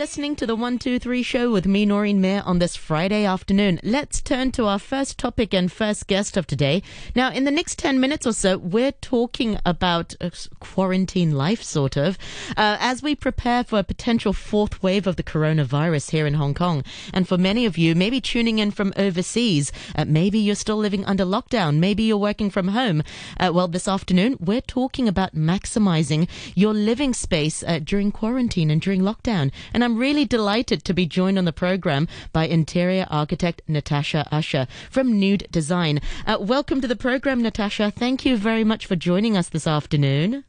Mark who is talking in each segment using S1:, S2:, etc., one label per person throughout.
S1: listening to the 123 show with me, Noreen Mayer, on this Friday afternoon. Let's turn to our first topic and first guest of today. Now, in the next 10 minutes or so, we're talking about quarantine life, sort of, uh, as we prepare for a potential fourth wave of the coronavirus here in Hong Kong. And for many of you, maybe tuning in from overseas, uh, maybe you're still living under lockdown, maybe you're working from home. Uh, well, this afternoon, we're talking about maximizing your living space uh, during quarantine and during lockdown. And I'm really delighted to be joined on the program by interior architect Natasha Usher from Nude Design. Uh, welcome to the program, Natasha. Thank you very much for joining us this afternoon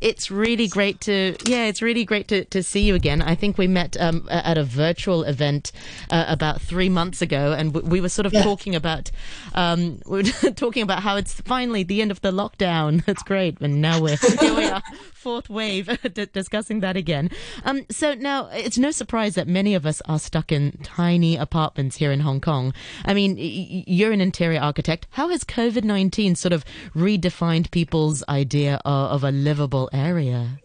S1: it's really great to yeah, it's really great to, to see you again. I think we met um, at a virtual event uh, about three months ago, and w- we were sort of yeah. talking about um, we were talking about how it's finally the end of the lockdown. That's great, and now we're here we are, fourth wave, d- discussing that again. Um, so now it's no surprise that many of us are stuck in tiny apartments here in Hong Kong. I mean, y- you're an interior architect. How has COVID nineteen sort of redefined people's idea of, of a livable area.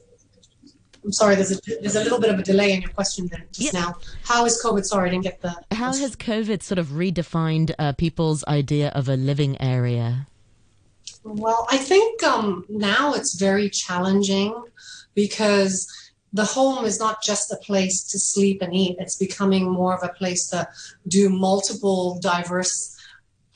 S2: I'm sorry, there's a there's a little bit of a delay in your question there just yep. now. How is COVID? Sorry, I didn't get the.
S1: How has COVID sort of redefined uh, people's idea of a living area?
S2: Well, I think um, now it's very challenging because the home is not just a place to sleep and eat. It's becoming more of a place to do multiple diverse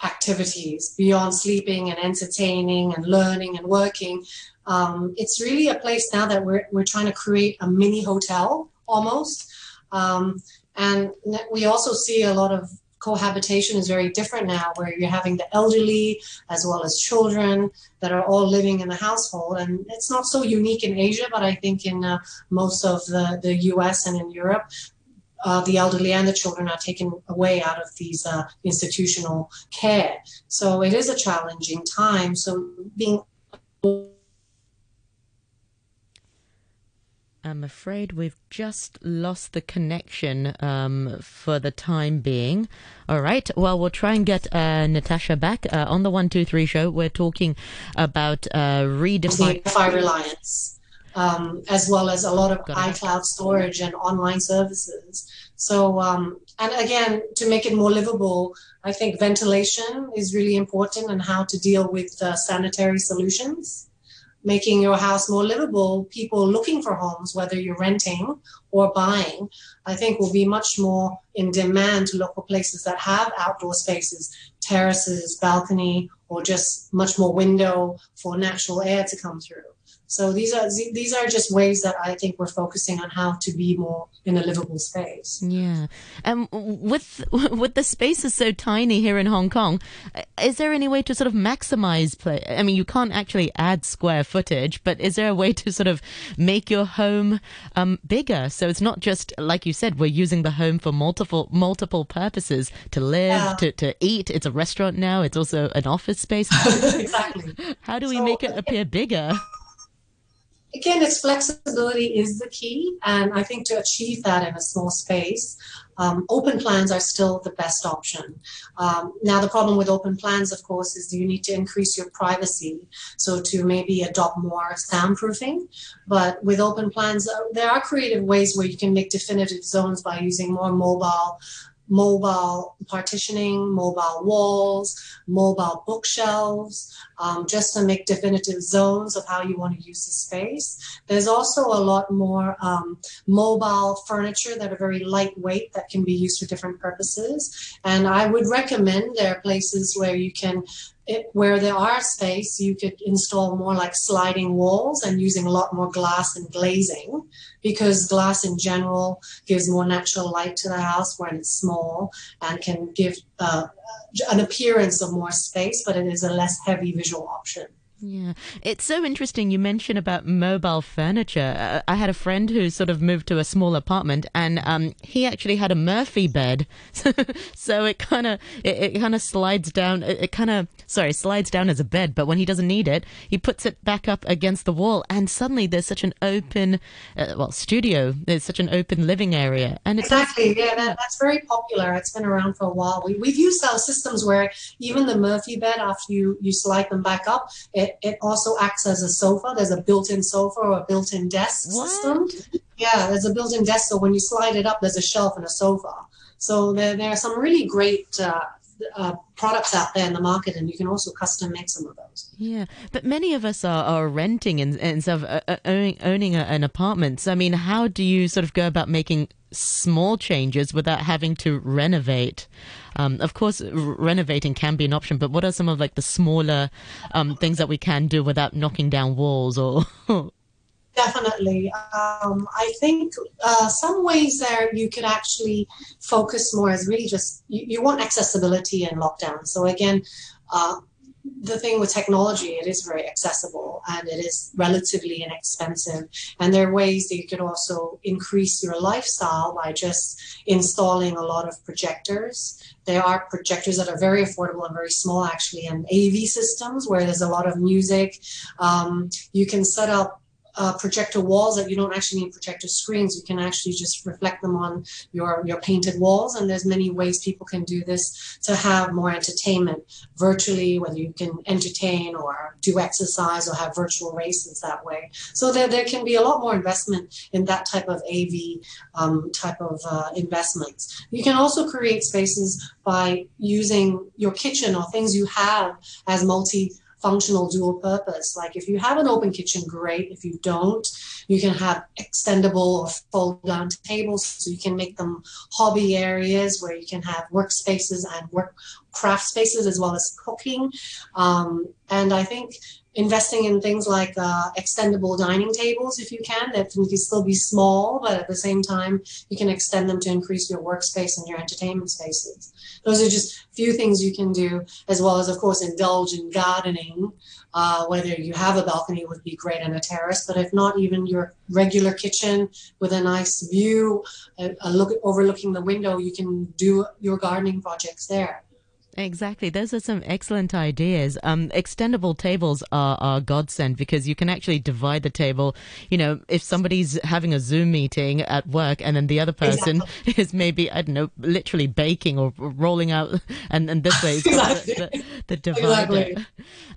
S2: activities beyond sleeping and entertaining and learning and working um, it's really a place now that we're, we're trying to create a mini hotel almost. Um, and we also see a lot of cohabitation is very different now, where you're having the elderly as well as children that are all living in the household. And it's not so unique in Asia, but I think in uh, most of the, the US and in Europe, uh, the elderly and the children are taken away out of these uh, institutional care. So it is a challenging time. So being
S1: I'm afraid we've just lost the connection um, for the time being. All right. Well, we'll try and get uh, Natasha back uh, on the One Two Three show. We're talking about uh, redefining
S2: Wi-Fi reliance, um, as well as a lot of iCloud storage and online services. So, um, and again, to make it more livable, I think ventilation is really important and how to deal with uh, sanitary solutions making your house more livable, people looking for homes, whether you're renting or buying, I think will be much more in demand to look for places that have outdoor spaces, terraces, balcony, or just much more window for natural air to come through. So these are these are just ways that I think we're focusing on how to be more in a livable space.
S1: Yeah, and um, with with the spaces so tiny here in Hong Kong, is there any way to sort of maximize play? I mean, you can't actually add square footage, but is there a way to sort of make your home um, bigger? So it's not just like you said, we're using the home for multiple multiple purposes to live, yeah. to to eat. It's a restaurant now. It's also an office space.
S2: exactly.
S1: How do we so, make it appear bigger?
S2: again, its flexibility is the key. And I think to achieve that in a small space, um, open plans are still the best option. Um, now, the problem with open plans, of course, is you need to increase your privacy. So, to maybe adopt more soundproofing. But with open plans, uh, there are creative ways where you can make definitive zones by using more mobile mobile partitioning, mobile walls, mobile bookshelves, um, just to make definitive zones of how you want to use the space. There's also a lot more um, mobile furniture that are very lightweight that can be used for different purposes. And I would recommend there are places where you can it, where there are space, you could install more like sliding walls and using a lot more glass and glazing because glass in general gives more natural light to the house when it's small and can give uh, an appearance of more space, but it is a less heavy visual option.
S1: Yeah, it's so interesting. You mentioned about mobile furniture. Uh, I had a friend who sort of moved to a small apartment, and um, he actually had a Murphy bed, so it kind of it, it kind of slides down. It, it kind of sorry slides down as a bed, but when he doesn't need it, he puts it back up against the wall, and suddenly there's such an open, uh, well, studio. There's such an open living area, and
S2: exactly, yeah, that, that's very popular. It's been around for a while. We, we've used our systems where even the Murphy bed, after you you slide them back up, it it, it also acts as a sofa. There's a built-in sofa or a built-in desk
S1: what?
S2: system. Yeah, there's a built-in desk. So when you slide it up, there's a shelf and a sofa. So there, there are some really great uh, uh, products out there in the market, and you can also custom make some of those.
S1: Yeah, but many of us are, are renting and, and sort of uh, uh owning, owning a, an apartment. So, I mean, how do you sort of go about making small changes without having to renovate? Um, of course, r- renovating can be an option, but what are some of like the smaller um, things that we can do without knocking down walls or?
S2: Definitely. Um, I think uh, some ways there you could actually focus more is really just you, you want accessibility and lockdown. So again, uh, the thing with technology, it is very accessible and it is relatively inexpensive. And there are ways that you can also increase your lifestyle by just installing a lot of projectors. There are projectors that are very affordable and very small, actually, and AV systems where there's a lot of music. Um, you can set up uh, projector walls that you don't actually need projector screens. You can actually just reflect them on your, your painted walls. And there's many ways people can do this to have more entertainment virtually, whether you can entertain or do exercise or have virtual races that way. So there, there can be a lot more investment in that type of AV um, type of uh, investments. You can also create spaces by using your kitchen or things you have as multi functional dual purpose. Like if you have an open kitchen, great. If you don't, you can have extendable or fold down tables. So you can make them hobby areas where you can have workspaces and work craft spaces as well as cooking. Um, and I think investing in things like uh, extendable dining tables if you can that can still be small but at the same time you can extend them to increase your workspace and your entertainment spaces. Those are just few things you can do as well as of course indulge in gardening. Uh, whether you have a balcony would be great and a terrace but if not even your regular kitchen with a nice view a, a look overlooking the window you can do your gardening projects there
S1: Exactly. Those are some excellent ideas. Um, extendable tables are, are godsend because you can actually divide the table. You know, if somebody's having a Zoom meeting at work and then the other person exactly. is maybe, I don't know, literally baking or rolling out, and, and this way exactly. the, the, the, divider. Exactly.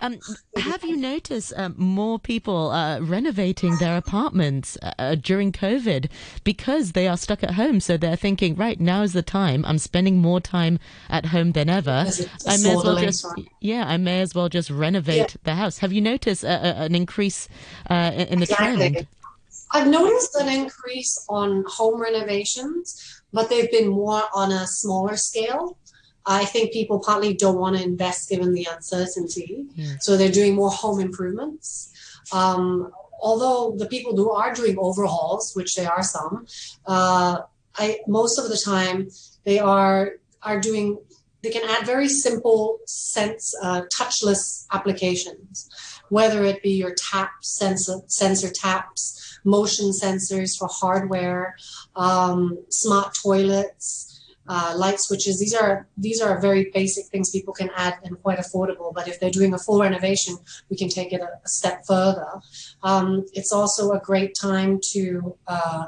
S1: Um, have you noticed um, more people uh, renovating their apartments uh, during COVID because they are stuck at home? So they're thinking, right, now is the time. I'm spending more time at home than ever. I may as well just yeah, I may as well just renovate yeah. the house. Have you noticed a, a, an increase uh, in the exactly. trend?
S2: I've noticed an increase on home renovations, but they've been more on a smaller scale. I think people partly don't want to invest given the uncertainty, yeah. so they're doing more home improvements. Um, although the people who are doing overhauls, which they are some, uh, I most of the time they are are doing they can add very simple sense uh, touchless applications whether it be your tap sensor, sensor taps motion sensors for hardware um, smart toilets uh, light switches. These are these are very basic things people can add and quite affordable but if they're doing a full renovation we can take it a, a step further. Um, it's also a great time to uh,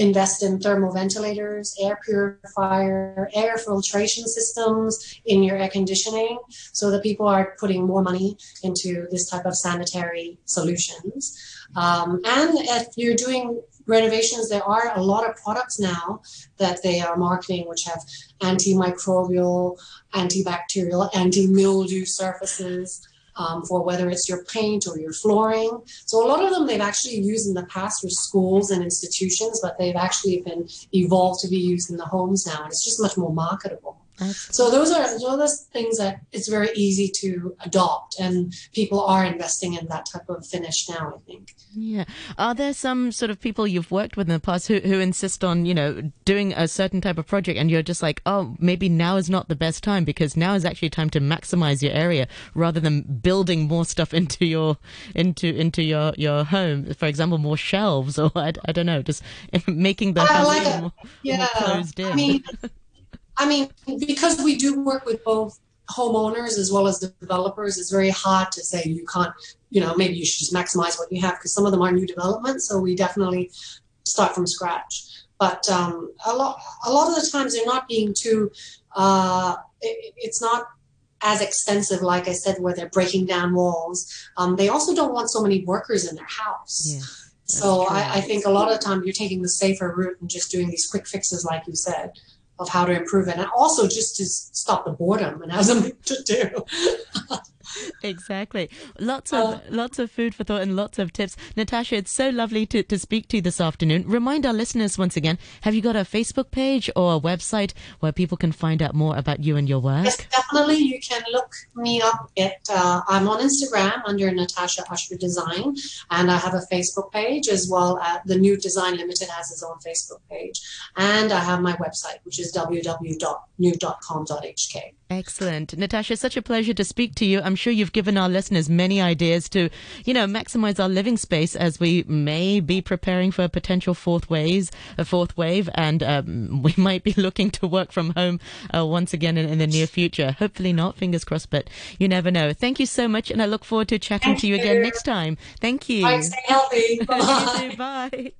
S2: invest in thermal ventilators, air purifier, air filtration systems in your air conditioning so that people are putting more money into this type of sanitary solutions. Um, and if you're doing renovations, there are a lot of products now that they are marketing which have antimicrobial, antibacterial, anti-mildew surfaces um, for whether it's your paint or your flooring. So a lot of them they've actually used in the past for schools and institutions, but they've actually been evolved to be used in the homes now, and it's just much more marketable. So those are those are the things that it's very easy to adopt, and people are investing in that type of finish now. I think.
S1: Yeah. Are there some sort of people you've worked with in the past who who insist on you know doing a certain type of project, and you're just like, oh, maybe now is not the best time because now is actually time to maximize your area rather than building more stuff into your into into your your home. For example, more shelves, or I, I don't know, just making the house like more, yeah. more closed in.
S2: I mean, I mean, because we do work with both homeowners as well as developers, it's very hard to say you can't, you know, maybe you should just maximize what you have because some of them are new developments. So we definitely start from scratch. But um, a lot, a lot of the times they're not being too. Uh, it, it's not as extensive, like I said, where they're breaking down walls. Um, they also don't want so many workers in their house.
S1: Yeah.
S2: So I, I think a lot of the time you're taking the safer route and just doing these quick fixes, like you said, of how to improve it, and also just to stop the boredom and have something to do.
S1: Exactly. Lots of
S2: Uh,
S1: lots of food for thought and lots of tips. Natasha, it's so lovely to, to speak to you this afternoon. Remind our listeners once again, have you got a Facebook page or a website where people can find out more about you and your work?
S2: Yes, definitely. You can look me up at. Uh, I'm on Instagram under Natasha Usher Design, and I have a Facebook page as well. As the New Design Limited has its own Facebook page, and I have my website, which is www.new.com.hk.
S1: Excellent. Natasha, such a pleasure to speak to you. I'm sure you've given our listeners many ideas to, you know, maximize our living space as we may be preparing for a potential fourth wave, a fourth wave, and um, we might be looking to work from home uh, once again in, in the near future. Hopefully not, fingers crossed, but you never know. Thank you so much, and I look forward to chatting
S2: Thank
S1: to you again next time. Thank you.
S2: Right, stay healthy. Bye.
S1: you. Bye.